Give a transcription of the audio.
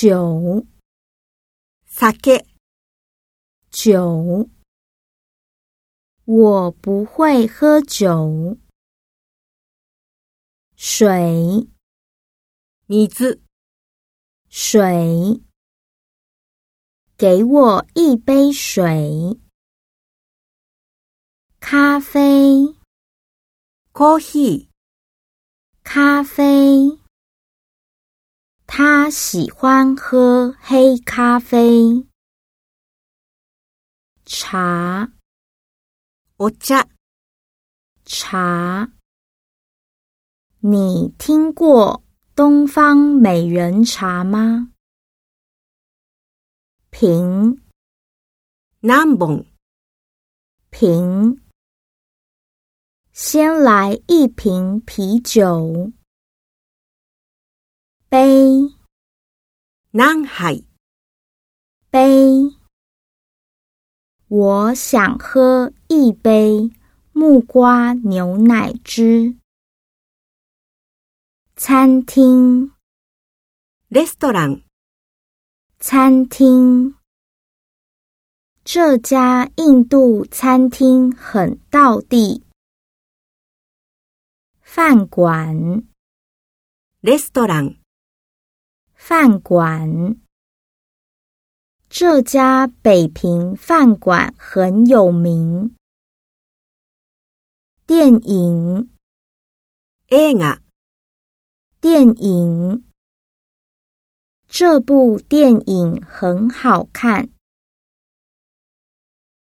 酒，酒、酒。我不会喝酒。水，水、水。给我一杯水。咖啡，，coffee，、咖啡。他喜欢喝黑咖啡。茶，お茶、茶。你听过东方美人茶吗？瓶，何本、瓶。先来一瓶啤酒。杯，何杯、杯。我想喝一杯木瓜牛奶汁。餐厅，レストラン、餐厅。这家印度餐厅很道地。饭馆，レストラン、 饭馆。这家北平饭馆很有名。电影，映画、电影。这部电影很好看。